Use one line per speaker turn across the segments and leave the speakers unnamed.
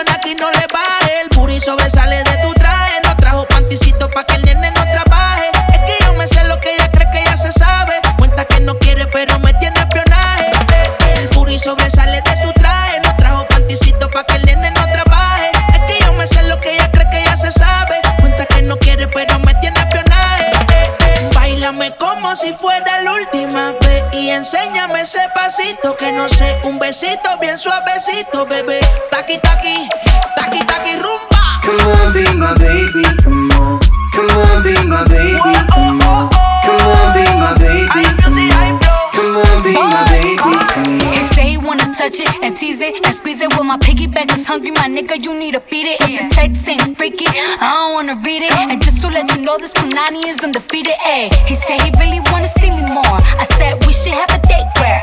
Anonaki. No le baje. El puri sobresale de tu enséñame ese pasito que no sé, un besito bien suavecito, bebé. Taqui taqui, taqui taqui rumba.
Come on, be my baby,
and tease it squeeze it. With my piggyback is hungry, my nigga, you need to beat it. If the text ain't freaky, I don't wanna read it. And just to let you know, this Punani is undefeated. Ayy, he said he really wanna see me more. I said we should have a date where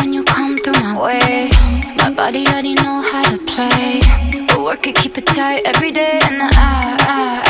When you come through my way. My body already know how to play. But work it, keep it tight every day. And I, I, I